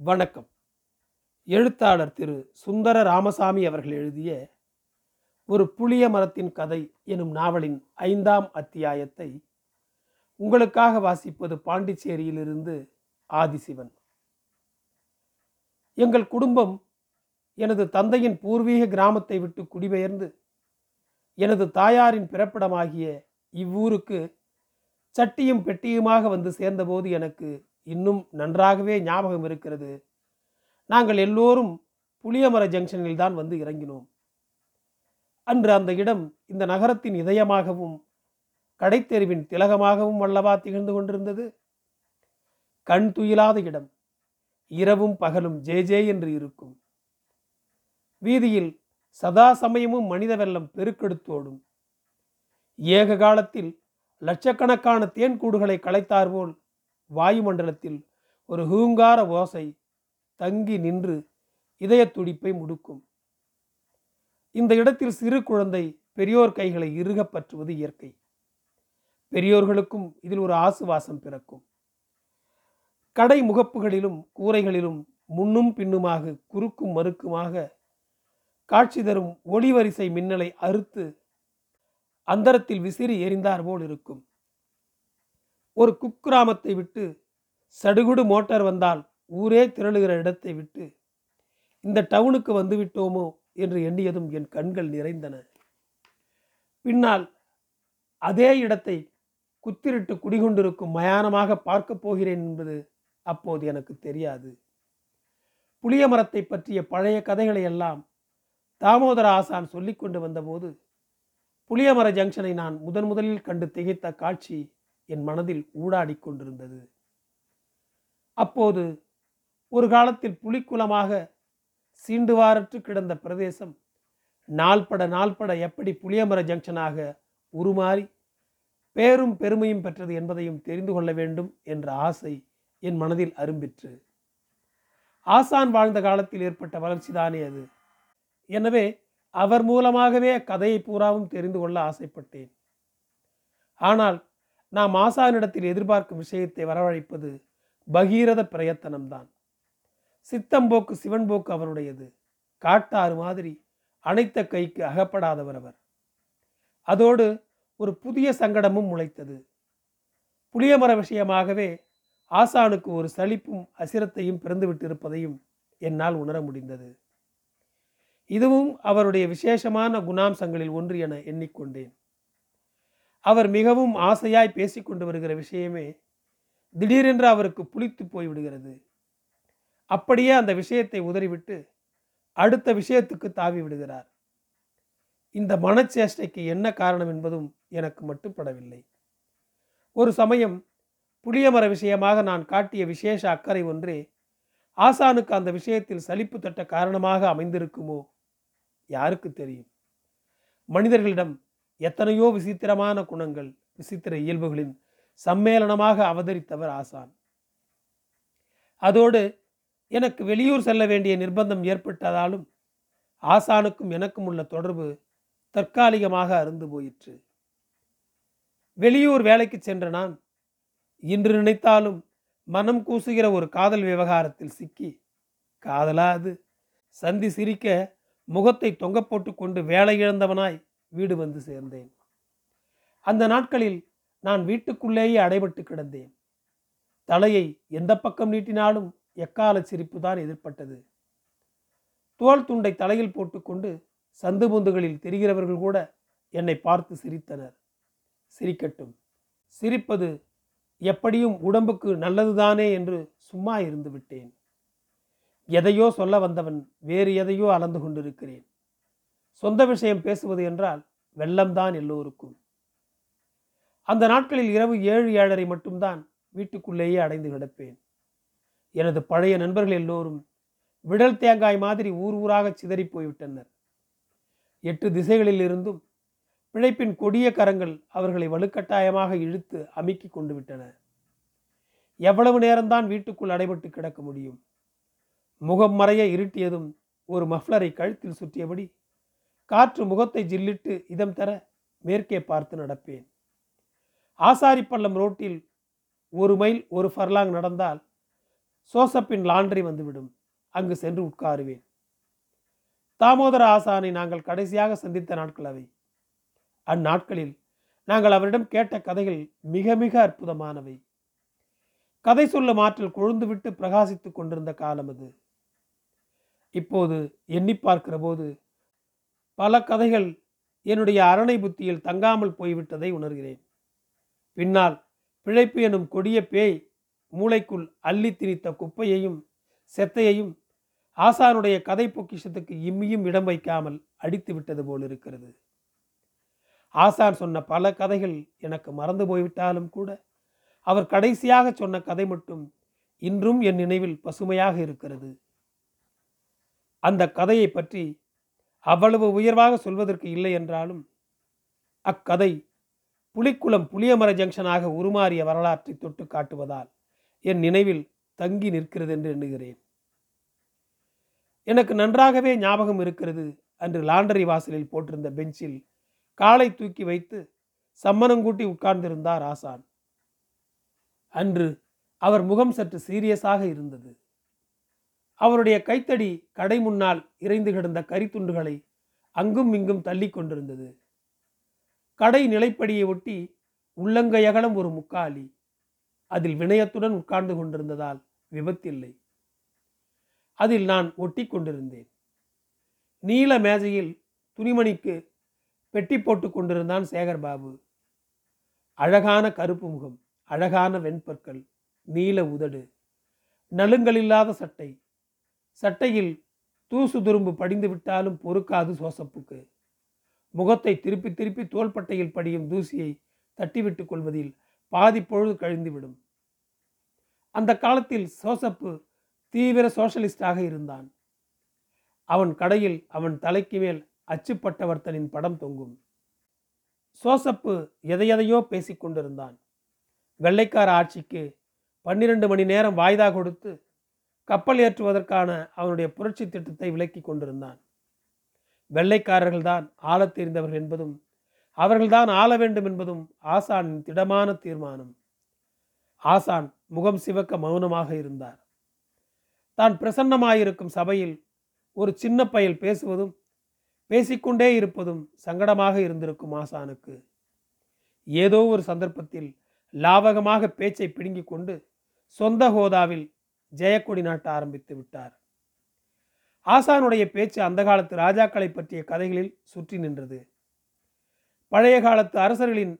வணக்கம். எழுத்தாளர் திரு சுந்தர ராமசாமி அவர்கள் எழுதிய ஒரு புளிய மரத்தின் கதை எனும் நாவலின் ஐந்தாம் அத்தியாயத்தை உங்களுக்காக வாசிப்பது பாண்டிச்சேரியிலிருந்து ஆதிசிவன். எங்கள் குடும்பம் எனது தந்தையின் பூர்வீக கிராமத்தை விட்டு குடிபெயர்ந்து எனது தாயாரின் பிறப்பிடமாகிய இவ்வூருக்கு சட்டியும் பெட்டியுமாக வந்து சேர்ந்தபோது எனக்கு இன்னும் நன்றாகவே ஞாபகம் இருக்கிறது. நாங்கள் எல்லோரும் புளியமர ஜங்ஷனில் தான் வந்து இறங்கினோம். அன்று அந்த இடம் இந்த நகரத்தின் இதயமாகவும் கடைத்தெருவின் திலகமாகவும் வல்லவா திகழ்ந்து கொண்டிருந்தது. கண் துயிலாத இடம் இரவும் பகலும் ஜே ஜே என்று இருக்கும். வீதியில் சதா சமயமும் மனித வெள்ளம் பெருக்கெடுத்தோடும். ஏக காலத்தில் லட்சக்கணக்கான தேன்கூடுகளை களைத்தார் போல் வாயுமண்டலத்தில் ஒரு ஹூங்கார ஓசை தங்கி நின்று இதய துடிப்பை முடுக்கும். இந்த இடத்தில் சிறு குழந்தை பெரியோர் கைகளை இறுகப் பற்றுவது இயற்கை. பெரியோர்களுக்கும் இதில் ஒரு ஆசுவாசம் பிறக்கும். கடை முகப்புகளிலும் கூரைகளிலும் முன்னும் பின்னுமாக குறுக்கும் மறுக்குமாக காட்சி தரும் ஒளிவரிசை மின்னலை அறுத்து அந்தரத்தில் விசிறி எறிந்தார் போல் இருக்கும். ஒரு குக்கிராமத்தை விட்டு சடுகுடு மோட்டார் வந்தால் ஊரே திரளுகிற இடத்தை விட்டு இந்த டவுனுக்கு வந்துவிட்டோமோ என்று எண்ணியதும் என் கண்கள் நிறைந்தன. பின்னால் அதே இடத்தை குத்திரிட்டு குடிகொண்டிருக்கும் மயானமாக பார்க்கப் போகிறேன் என்பது அப்போது எனக்கு தெரியாது. புளிய மரத்தை பற்றிய பழைய கதைகளை எல்லாம் தாமோதர ஆசான் சொல்லிக் கொண்டு வந்தபோது புளியமர ஜங்ஷனை நான் முதன் முதலில் கண்டு திகைத்த காட்சி என் மனதில் ஊடாடி கொண்டிருந்தது. அப்போது ஒரு காலத்தில் புலிக்குலமாக சீண்டுவாரற்று கிடந்த பிரதேசம் நாள்பட நாள்பட எப்படி புளியமர ஜங்ஷனாக உருமாறி பேரும் பெருமையும் பெற்றது என்பதையும் தெரிந்து கொள்ள வேண்டும் என்ற ஆசை என் மனதில் அரும்பிற்று. ஆசான் வாழ்ந்த காலத்தில் ஏற்பட்ட வளர்ச்சிதானே அது. எனவே அவர் மூலமாகவே கதையை பூராவும் தெரிந்து கொள்ள ஆசைப்பட்டேன். ஆனால் நாம் ஆசானிடத்தில் எதிர்பார்க்கும் விஷயத்தை வரவழைப்பது பகீரத பிரயத்தனம்தான். சித்தம்போக்கு சிவன்போக்கு அவருடையது. காட்டாறு மாதிரி அனைத்த கைக்கு அகப்படாதவர் அவர். அதோடு ஒரு புதிய சங்கடமும் முளைத்தது. புளியமர விஷயமாகவே ஆசானுக்கு ஒரு சலிப்பும் அசிரத்தையும் பிறந்துவிட்டிருப்பதையும் என்னால் உணர முடிந்தது. இதுவும் அவருடைய விசேஷமான குணாம்சங்களில் ஒன்று என எண்ணிக்கொண்டேன். அவர் மிகவும் ஆசையாய் பேசிக்கொண்டு வருகிற விஷயமே திடீரென்று அவருக்கு புளித்து போய்விடுகிறது அப்படியே அந்த விஷயத்தை உதறிவிட்டு அடுத்த விஷயத்துக்கு தாவி விடுகிறார். இந்த மனச்சேஷ்டைக்கு என்ன காரணம் என்பதும் எனக்கு மட்டுப்படவில்லை. ஒரு சமயம் புளியமர விஷயமாக நான் காட்டிய விசேஷ அக்கறை ஒன்றே ஆசானுக்கு அந்த விஷயத்தில் சலிப்பு தட்ட காரணமாக அமைந்திருக்குமோ? யாருக்கு தெரியும்? மனிதர்களிடம் எத்தனையோ விசித்திரமான குணங்கள் விசித்திர இயல்புகளின் சம்மேளனமாக அவதரித்தவர் ஆசான். அதோடு எனக்கு வெளியூர் செல்ல வேண்டிய நிர்பந்தம் ஏற்பட்டதாலும் ஆசானுக்கும் எனக்கும் உள்ள தொடர்பு தற்காலிகமாக அருந்து போயிற்று. வெளியூர் வேலைக்கு சென்ற நான் இன்று நினைத்தாலும் மனம் கூசுகிற ஒரு காதல் விவகாரத்தில் சிக்கி காதலா அது? சந்தி சிரிக்க முகத்தை தொங்க போட்டு கொண்டு வேலை இழந்தவனாய் வீடு வந்து சேர்ந்தேன். அந்த நாட்களில் நான் வீட்டுக்குள்ளேயே அடைபட்டு கிடந்தேன். தலையை எந்த பக்கம் நீட்டினாலும் எக்கால சிரிப்பு தான் எதிர்பட்டது. தோல் துண்டை தலையில் போட்டுக்கொண்டு சந்து பொந்துகளில் தெரிகிறவர்கள் கூட என்னை பார்த்து சிரித்தனர். சிரிக்கட்டும். சிரிப்பது எப்படியும் உடம்புக்கு நல்லதுதானே என்று சும்மா இருந்து விட்டேன் எதையோ சொல்ல வந்தவன் வேறு எதையோ அளந்து கொண்டிருக்கிறேன். சொந்த விஷயம் பேசுவது என்றால் வெள்ளம்தான் எல்லோருக்கும். அந்த நாட்களில் இரவு ஏழு ஏழரை மட்டும்தான் வீட்டுக்குள்ளேயே அடைந்து கிடப்பேன். எனது பழைய நண்பர்கள் எல்லோரும் விடல் தேங்காய் மாதிரி ஊர் ஊராக சிதறி போய்விட்டனர். எட்டு திசைகளில் இருந்தும் பிழைப்பின் கொடிய கரங்கள் அவர்களை வலுக்கட்டாயமாக இழுத்து அமுக்கி கொண்டு விட்டன. எவ்வளவு நேரம்தான் வீட்டுக்குள் அடைபட்டு கிடக்க முடியும்? முகம் மறைய இருட்டியதும் ஒரு மஃப்ளரை கழுத்தில் சுற்றியபடி காற்று முகத்தை ஜில்லிட்டு இதம் தர மேற்கே பார்த்து நடப்பேன். ஆசாரிப்பள்ளம் ரோட்டில் ஒரு மைல் ஒரு ஃபர்லாங் நடந்தால் சோசப்பின் லாண்டரி வந்துவிடும். அங்கு சென்று உட்காருவேன். தாமோதர ஆசானை நாங்கள் கடைசியாக சந்தித்த நாட்கள் அவை. அந்நாட்களில் நாங்கள் அவரிடம் கேட்ட கதைகள் மிக மிக அற்புதமானவை. கதை சொல்லும் ஆற்றல் கொழுந்துவிட்டு பிரகாசித்துக் கொண்டிருந்த காலம் அது. இப்போது எண்ணி பார்க்கிற போது பல கதைகள் என்னுடைய அரணை புத்தியில் தங்காமல் போய்விட்டதை உணர்கிறேன். பின்னால் பிழைப்பு எனும் கொடிய பேய் மூளைக்குள் அள்ளி திணித்த குப்பையையும் செத்தையையும் ஆசானுடைய கதை பொக்கிஷத்துக்கு இம்மியும் இடம் வைக்காமல் அடித்து விட்டது போல் இருக்கிறது ஆசான் சொன்ன பல கதைகள் எனக்கு மறந்து போய்விட்டாலும் கூட அவர் கடைசியாக சொன்ன கதை மட்டும் இன்றும் என் நினைவில் பசுமையாக இருக்கிறது. அந்த கதையை பற்றி அவ்வளவு உயர்வாக சொல்வதற்கு இல்லை என்றாலும் அக்கதை புலிக்குளம் புளியமர ஜங்ஷனாக உருமாறிய வரலாற்றை தொட்டு காட்டுவதால் என் நினைவில் தங்கி நிற்கிறது என்று எண்ணுகிறேன். எனக்கு நன்றாகவே ஞாபகம் இருக்கிறது அன்று லாண்டரி வாசலில் போட்டிருந்த பெஞ்சில் காலை தூக்கி வைத்து சம்மனங்கூட்டி உட்கார்ந்திருந்தார் ஆசான். அன்று அவர் முகம் சற்று சீரியஸாக இருந்தது. அவருடைய கைத்தடி கடை முன்னால் இறைந்து கிடந்த கரித்துண்டுகளை அங்கும் இங்கும் தள்ளி கொண்டிருந்தது. கடை நிலைப்படியை ஒட்டி உள்ளங்கையகலம் ஒரு முக்காலி. அதில் வினயத்துடன் உட்கார்ந்து கொண்டிருந்ததால் விபத்தில்லை. அதில் நான் ஒட்டி கொண்டிருந்தேன். நீல மேஜையில் துணிமணிக்கு பெட்டி போட்டு கொண்டிருந்தான் சேகர்பாபு. அழகான கருப்பு முகம் அழகான வெண்பற்கள் நீல உதடு நலுங்களில்லாத சட்டை சட்டையில் தூசு துரும்பு படிந்து விட்டாலும் பொறுக்காது சோசப்புக்கு. முகத்தை திருப்பி திருப்பி தோள்பட்டையில் படியும் தூசியை தட்டிவிட்டுக் கொள்வதில் பாதி பொழுது கழிந்துவிடும் அந்த காலத்தில் சோசப்பு தீவிர சோஷலிஸ்டாக இருந்தான். அவன் கடையில் அவன் தலைக்கு மேல் அச்சுப்பட்டவர்த்தனின் படம் தொங்கும். சோசப்பு எதையதையோ பேசிக்கொண்டிருந்தான் வெள்ளைக்கார ஆட்சிக்கு பன்னிரண்டு மணி நேரம் வாய்தா கொடுத்து கப்பல் ஏற்றுவதற்கான அவனுடைய புரட்சி திட்டத்தை விளக்கி கொண்டிருந்தான். வெள்ளைக்காரர்கள்தான் ஆளத் தெரிந்தவர்கள் என்பதும் அவர்கள்தான் ஆள வேண்டும் என்பதும் ஆசானின் திடமான தீர்மானம். ஆசான் முகம் சிவக்க மௌனமாக இருந்தார். தான் பிரசன்னமாயிருக்கும் சபையில் ஒரு சின்ன பயல் பேசுவதும் பேசிக்கொண்டே இருப்பதும் சங்கடமாக இருந்திருக்கும் ஆசானுக்கு. ஏதோ ஒரு சந்தர்ப்பத்தில் லாவகமாக பேச்சை பிடுங்கிக் கொண்டு சொந்த ஹோதாவில் ஜெயக்கொடி நாட்ட ஆரம்பித்து விட்டார். ஆசானுடைய பேச்சு அந்த காலத்து ராஜாக்களை பற்றிய கதைகளில் சுற்றி நின்றது. பழைய காலத்து அரசர்களின்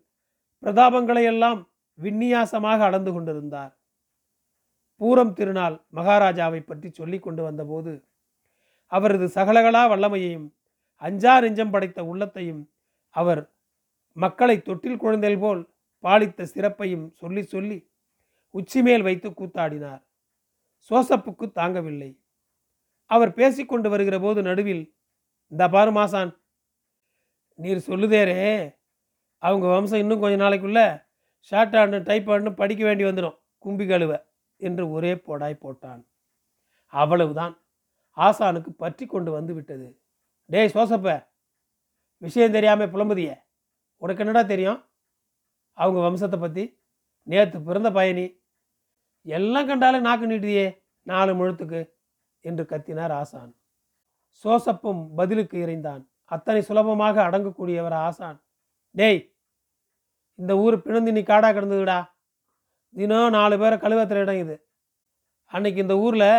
பிரதாபங்களையெல்லாம் விந்நியாசமாக அளந்து கொண்டிருந்தார். பூரம் திருநாள் மகாராஜாவை பற்றி சொல்லி கொண்டு வந்தபோது அவரது சகலகலா வல்லமையையும் அஞ்சா நெஞ்சம் படைத்த உள்ளத்தையும் அவர் மக்களை தொட்டில் குழந்தைகள் போல் பாலித்த சிறப்பையும் சொல்லி சொல்லி உச்சிமேல் வைத்து கூத்தாடினார். சோசப்புக்கு தாங்கவில்லை. அவர் பேசிக்கொண்டு வருகிற போது நடுவில் இந்த பாரு மாசான் நீர் சொல்லுதேரே அவங்க வம்சம் இன்னும் கொஞ்ச நாளைக்குள்ள ஷார்ட் ஹேண்டு டைப் படிக்க வேண்டி வந்துடும் கும்பி கழுவ என்று ஒரே போடாய் போட்டான். அவ்வளவுதான். ஆசானுக்கு பற்றி கொண்டு வந்து விட்டது. டேய் சோசப்ப விஷயம் தெரியாமல் புலம்புதிய. உனக்கு என்னடா தெரியும்? அவங்க வம்சத்தை பற்றி நேற்று பிறந்த பயணி எல்லாம் கண்டாலே நாக்கு நீட்டுதியே நாலு முழுத்துக்கு என்று கத்தினார் ஆசான். சோசப்பும் பதிலுக்கு இறைந்தான். அத்தனை சுலபமாக அடங்கக்கூடியவர் ஆசான். டேய் இந்த ஊர் பிணந்து நீ காடா கிடந்ததுடா. தினம் நாலு பேரை கழுவத்துற இடம் இது அன்னைக்கு இந்த ஊரில்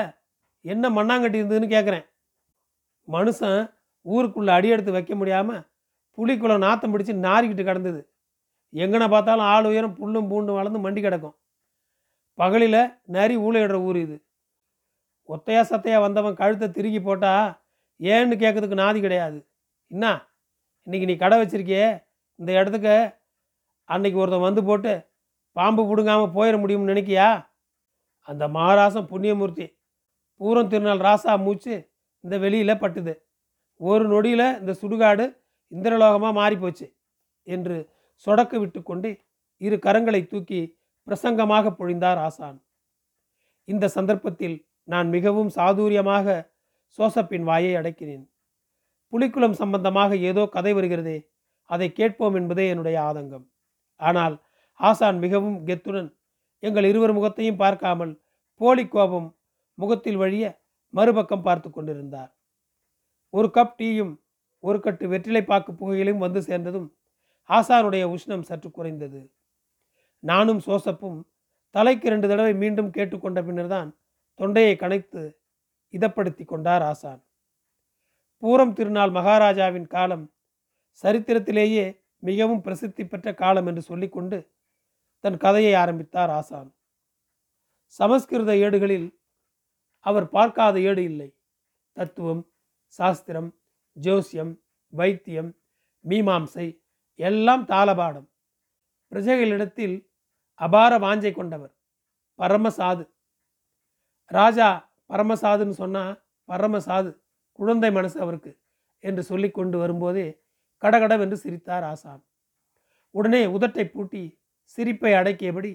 என்ன மண்ணாங்கட்டி இருந்ததுன்னு கேட்குறேன் மனுஷன் ஊருக்குள்ளே அடி எடுத்து வைக்க முடியாமல் புளிக்குளம் நாத்தம் பிடிச்சி நாரிக்கிட்டு கிடந்தது. எங்கனை பார்த்தாலும் ஆள் உயரம் புல்லும் பூண்டும் வளர்ந்து மண்டி கிடக்கும். பகலில் நரி ஊழையிடுற ஊர் இது. ஒத்தையா சத்தையா வந்தவன் கழுத்தை திருக்கி போட்டா ஏன்னு கேட்கறதுக்கு நாதி கிடையாது. என்ன இன்னைக்கு நீ கடை வச்சிருக்கியே இந்த இடத்துக்கு அன்னைக்கு ஒருத்தன் வந்து போட்டு பாம்பு பிடுங்காமல் போயிட முடியும்னு நினைக்கியா? அந்த மகாராசம் புண்ணியமூர்த்தி பூரம் திருநாள் ராசா மூச்சு இந்த வெளியில் பட்டுது. ஒரு நொடியில் இந்த சுடுகாடு இந்திரலோகமாக மாறிப்போச்சு என்று சொடக்கு விட்டு கொண்டு இரு கரங்களை தூக்கி பிரசங்கமாக பொழிந்தார் ஆசான். இந்த சந்தர்ப்பத்தில் நான் மிகவும் சாதுரியமாக சோசப்பின் வாயை அடக்கினேன் புலிக்குளம் சம்பந்தமாக ஏதோ கதை வருகிறதே அதை கேட்போம் என்பதே என்னுடைய ஆதங்கம். ஆனால் ஆசான் மிகவும் கெத்துடன் எங்கள் இருவர் முகத்தையும் பார்க்காமல் போலி கோபம் முகத்தில் வழிய மறுபக்கம் பார்த்து கொண்டிருந்தார். ஒரு கப் டீயும் ஒரு கட்டு வெற்றிலை பாக்கு புகையிலும் வந்து சேர்ந்ததும் ஆசானுடைய உஷ்ணம் சற்று குறைந்தது. நானும் சோசப்பும் தலைக்கு ரெண்டு தடவை மீண்டும் கேட்டுக்கொண்ட பின்னர்தான் தொண்டையை கணைத்து இதப்படுத்தி கொண்டார் ஆசான். பூரம் திருநாள் மகாராஜாவின் காலம் சரித்திரத்திலேயே மிகவும் பிரசித்தி பெற்ற காலம் என்று சொல்லிக்கொண்டு தன் கதையை ஆரம்பித்தார் ஆசான். சமஸ்கிருத ஏடுகளில் அவர் பார்க்காத ஏடு இல்லை. தத்துவம் சாஸ்திரம் ஜோசியம் வைத்தியம் மீமாம்சை எல்லாம் தாளபாடம். பிரஜைகளிடத்தில் அபார வாஞ்சை கொண்டவர். பரமசாது. ராஜா பரமசாதுன்னு சொன்னால் பரமசாது குழந்தை மனசு அவருக்கு என்று சொல்லி கொண்டு வரும்போதே கடகடவென்று சிரித்தார் ஆசாம் உடனே உதட்டை பூட்டி சிரிப்பை அடக்கியபடி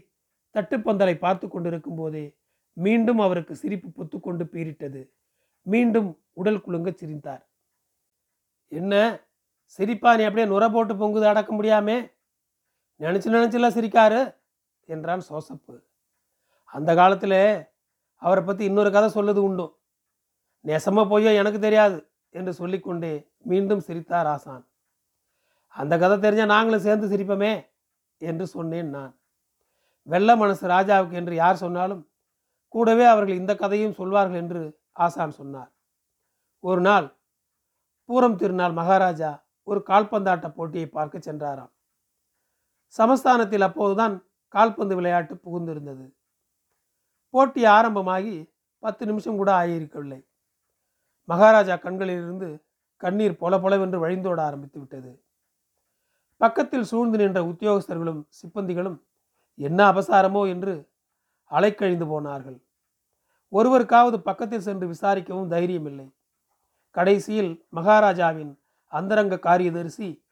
தட்டுப்பந்தலை பார்த்து கொண்டிருக்கும் போதே மீண்டும் அவருக்கு சிரிப்பு பொத்துக்கொண்டு பீரிட்டது மீண்டும் உடல் குலுங்க சிரித்தார் என்ன? சிரிப்பா? நீ அப்படியே நுர போட்டு பொங்குது அடக்க முடியாமே? நினச்சி நினச்சிலாம் சிரிக்காரு. என்றான் சோசப்பு. அந்த காலத்தில் அவரை பற்றி இன்னொரு கதை சொல்லுது உண்டும் நெசமாக போயோ எனக்கு தெரியாது என்று சொல்லிக்கொண்டே மீண்டும் சிரித்தார் ஆசான். அந்த கதை தெரிஞ்சால் நாங்களும் சேர்ந்து சிரிப்போமே என்று சொன்னேன் நான். வெள்ள மனசு ராஜாவுக்கு என்று யார் சொன்னாலும் கூடவே அவர்கள் இந்த கதையும் சொல்வார்கள் என்று ஆசான் சொன்னார். ஒரு நாள் பூரம் திருநாள் மகாராஜா ஒரு கால்பந்தாட்ட போட்டியை பார்க்க சென்றாராம். சமஸ்தானத்தில் அப்போதுதான் கால்பந்து விளையாட்டு புகுந்திருந்தது. போட்டி ஆரம்பமாகி பத்து நிமிஷம் கூட ஆகியிருக்கவில்லை. மகாராஜா கண்களிலிருந்து கண்ணீர் பொல பொலவென்று வழிந்தோட ஆரம்பித்து விட்டது. பக்கத்தில் சூழ்ந்து நின்ற உத்தியோகஸ்தர்களும் சிப்பந்திகளும் என்ன அபசாரமோ? என்று அலைக்கழிந்து போனார்கள். ஒருவருக்காவது பக்கத்தில் சென்று விசாரிக்கவும் தைரியமில்லை. கடைசியில் மகாராஜாவின் அந்தரங்க காரியதரிசி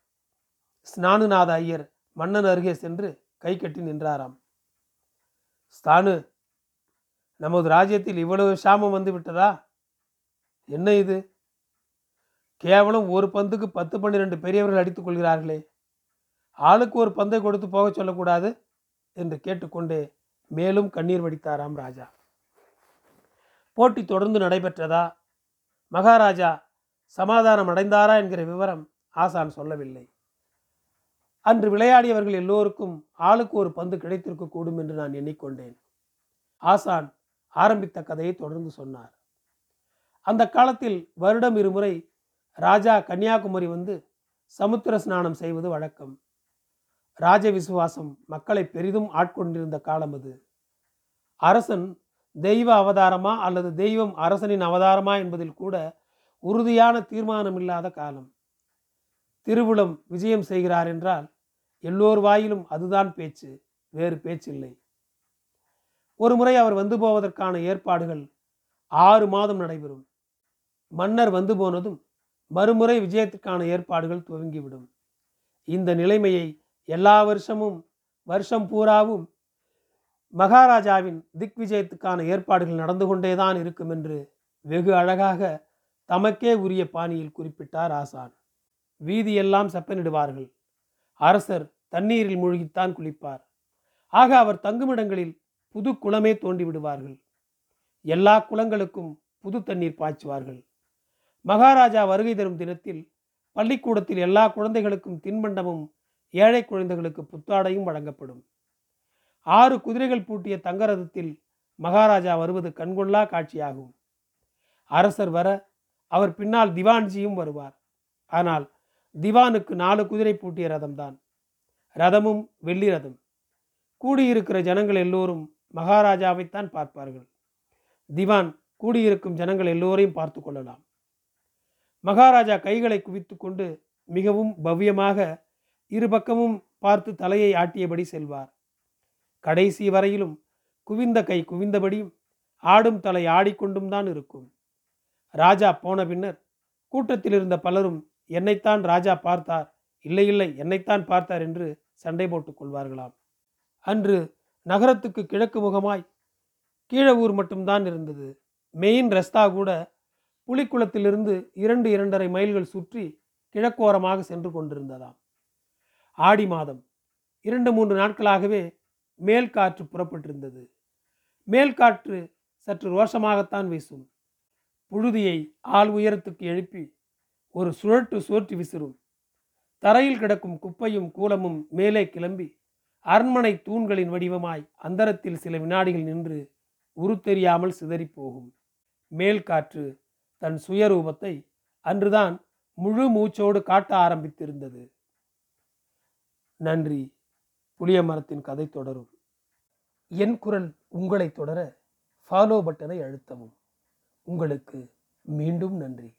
ஸ்நானுநாத ஐயர் மன்னன் அருகே சென்று கை கட்டி நின்றாராம். ஸ்தானு நமது ராஜ்யத்தில் இவ்வளவு சாமம் வந்து விட்டதா? என்ன இது? கேவலம் ஒரு பந்துக்கு பத்து பன்னிரெண்டு பெரியவர்கள் அடித்துக் கொள்கிறார்களே. ஆளுக்கு ஒரு பந்தை கொடுத்து போக சொல்லக்கூடாது? என்று கேட்டுக்கொண்டே மேலும் கண்ணீர் வடித்தாராம் ராஜா. போட்டி தொடர்ந்து நடைபெற்றதா? மகாராஜா சமாதானம் அடைந்தாரா என்கிற விவரம் ஆசான் சொல்லவில்லை. அன்று விளையாடியவர்கள் எல்லோருக்கும் ஆளுக்கு ஒரு பந்து கிடைத்திருக்க கூடும் என்று நான் எண்ணிக்கொண்டேன். ஆசான் ஆரம்பித்த கதையை தொடர்ந்து சொன்னார். அந்த காலத்தில் வருடம் இருமுறை ராஜா கன்னியாகுமரி வந்து சமுத்திர ஸ்நானம் செய்வது வழக்கம். ராஜ விசுவாசம் மக்களை பெரிதும் ஆட்கொண்டிருந்த காலம் அது. அரசன் தெய்வ அவதாரமா அல்லது தெய்வம் அரசனின் அவதாரமா என்பதில் கூட உறுதியான தீர்மானம் இல்லாத காலம். திருவுளம் விஜயம் செய்கிறார் என்றால் எல்லோர் வாயிலும் அதுதான் பேச்சு வேறு பேச்சில்லை ஒரு முறை அவர் வந்து போவதற்கான ஏற்பாடுகள் ஆறு மாதம் நடைபெறும். மன்னர் வந்து போனதும் மறுமுறை விஜயத்திற்கான ஏற்பாடுகள் துவங்கிவிடும். இந்த நிலைமையை எல்லா வருஷமும் வருஷம் பூராவும் மகாராஜாவின் திக் விஜயத்துக்கான ஏற்பாடுகள் நடந்து கொண்டேதான் இருக்கும் என்று வெகு அழகாக தமக்கே உரிய பாணியில் குறிப்பிட்டார் ஆசான். வீதியெல்லாம் செப்பனிடுவார்கள். அரசர் தண்ணீரில் மூழ்கித்தான் குளிப்பார். ஆக அவர் தங்குமிடங்களில் புது குளமே தோண்டி விடுவார்கள் எல்லா குளங்களுக்கும் புது தண்ணீர் பாய்ச்சுவார்கள். மகாராஜா வருகை தரும் தினத்தில் பள்ளிக்கூடத்தில் எல்லா குழந்தைகளுக்கும் தின்பண்டமும் ஏழை குழந்தைகளுக்கு புத்தாடையும் வழங்கப்படும். ஆறு குதிரைகள் பூட்டிய தங்கரதத்தில் மகாராஜா வருவது கண்கொள்ளா காட்சியாகும். அரசர் வர அவர் பின்னால் திவான்ஜியும் வருவார். ஆனால் திவானுக்கு நாலு குதிரை பூட்டிய ரதம்தான். ரதமும் வெள்ளி ரதம். கூடியிருக்கிற ஜனங்கள் எல்லோரும் மகாராஜாவைத்தான் பார்ப்பார்கள். திவான் கூடியிருக்கும் ஜனங்கள் எல்லோரையும் பார்த்து கொள்ளலாம். மகாராஜா கைகளை குவித்து கொண்டு மிகவும் பவ்யமாக இரு பக்கமும் பார்த்து தலையை ஆட்டியபடி செல்வார். கடைசி வரையிலும் குவிந்த கை குவிந்தபடியும் ஆடும் தலை ஆடிக்கொண்டும் தான் இருக்கும். ராஜா போன பின்னர் கூட்டத்தில் இருந்த பலரும் என்னைத்தான் ராஜா பார்த்தார். இல்லை இல்லை என்னைத்தான் பார்த்தார் என்று சண்டை போட்டுக் கொள்வார்களாம். அன்று நகரத்துக்கு கிழக்கு முகமாய் கீழவூர் மட்டும்தான் இருந்தது. மெயின் ரஸ்தா கூட புலிக்குளத்திலிருந்து இரண்டு இரண்டரை மைல்கள் சுற்றி கிழக்கோரமாக சென்று கொண்டிருந்ததாம். ஆடி மாதம் இரண்டு மூன்று நாட்களாகவே மேல் காற்று புறப்பட்டிருந்தது. மேல் காற்று சற்று ரோஷமாகத்தான் வீசும். புழுதியை ஆள் உயரத்துக்கு எழுப்பி ஒரு சுழட்டு சுழற்றி விசிறும். தரையில் கிடக்கும் குப்பையும் கூலமும் மேலே கிளம்பி அரண்மனை தூண்களின் வடிவமாய் அந்தரத்தில் சில வினாடிகள் நின்று உருத்தெரியாமல் சிதறிப் போகும் மேல் காற்று தன் சுயரூபத்தை அன்றுதான் முழு மூச்சோடு காட்ட ஆரம்பித்திருந்தது. நன்றி. புளிய மரத்தின் கதை தொடரும். என் குரல் உங்களை தொடர ஃபாலோ பட்டனை அழுத்தவும். உங்களுக்கு மீண்டும் நன்றி.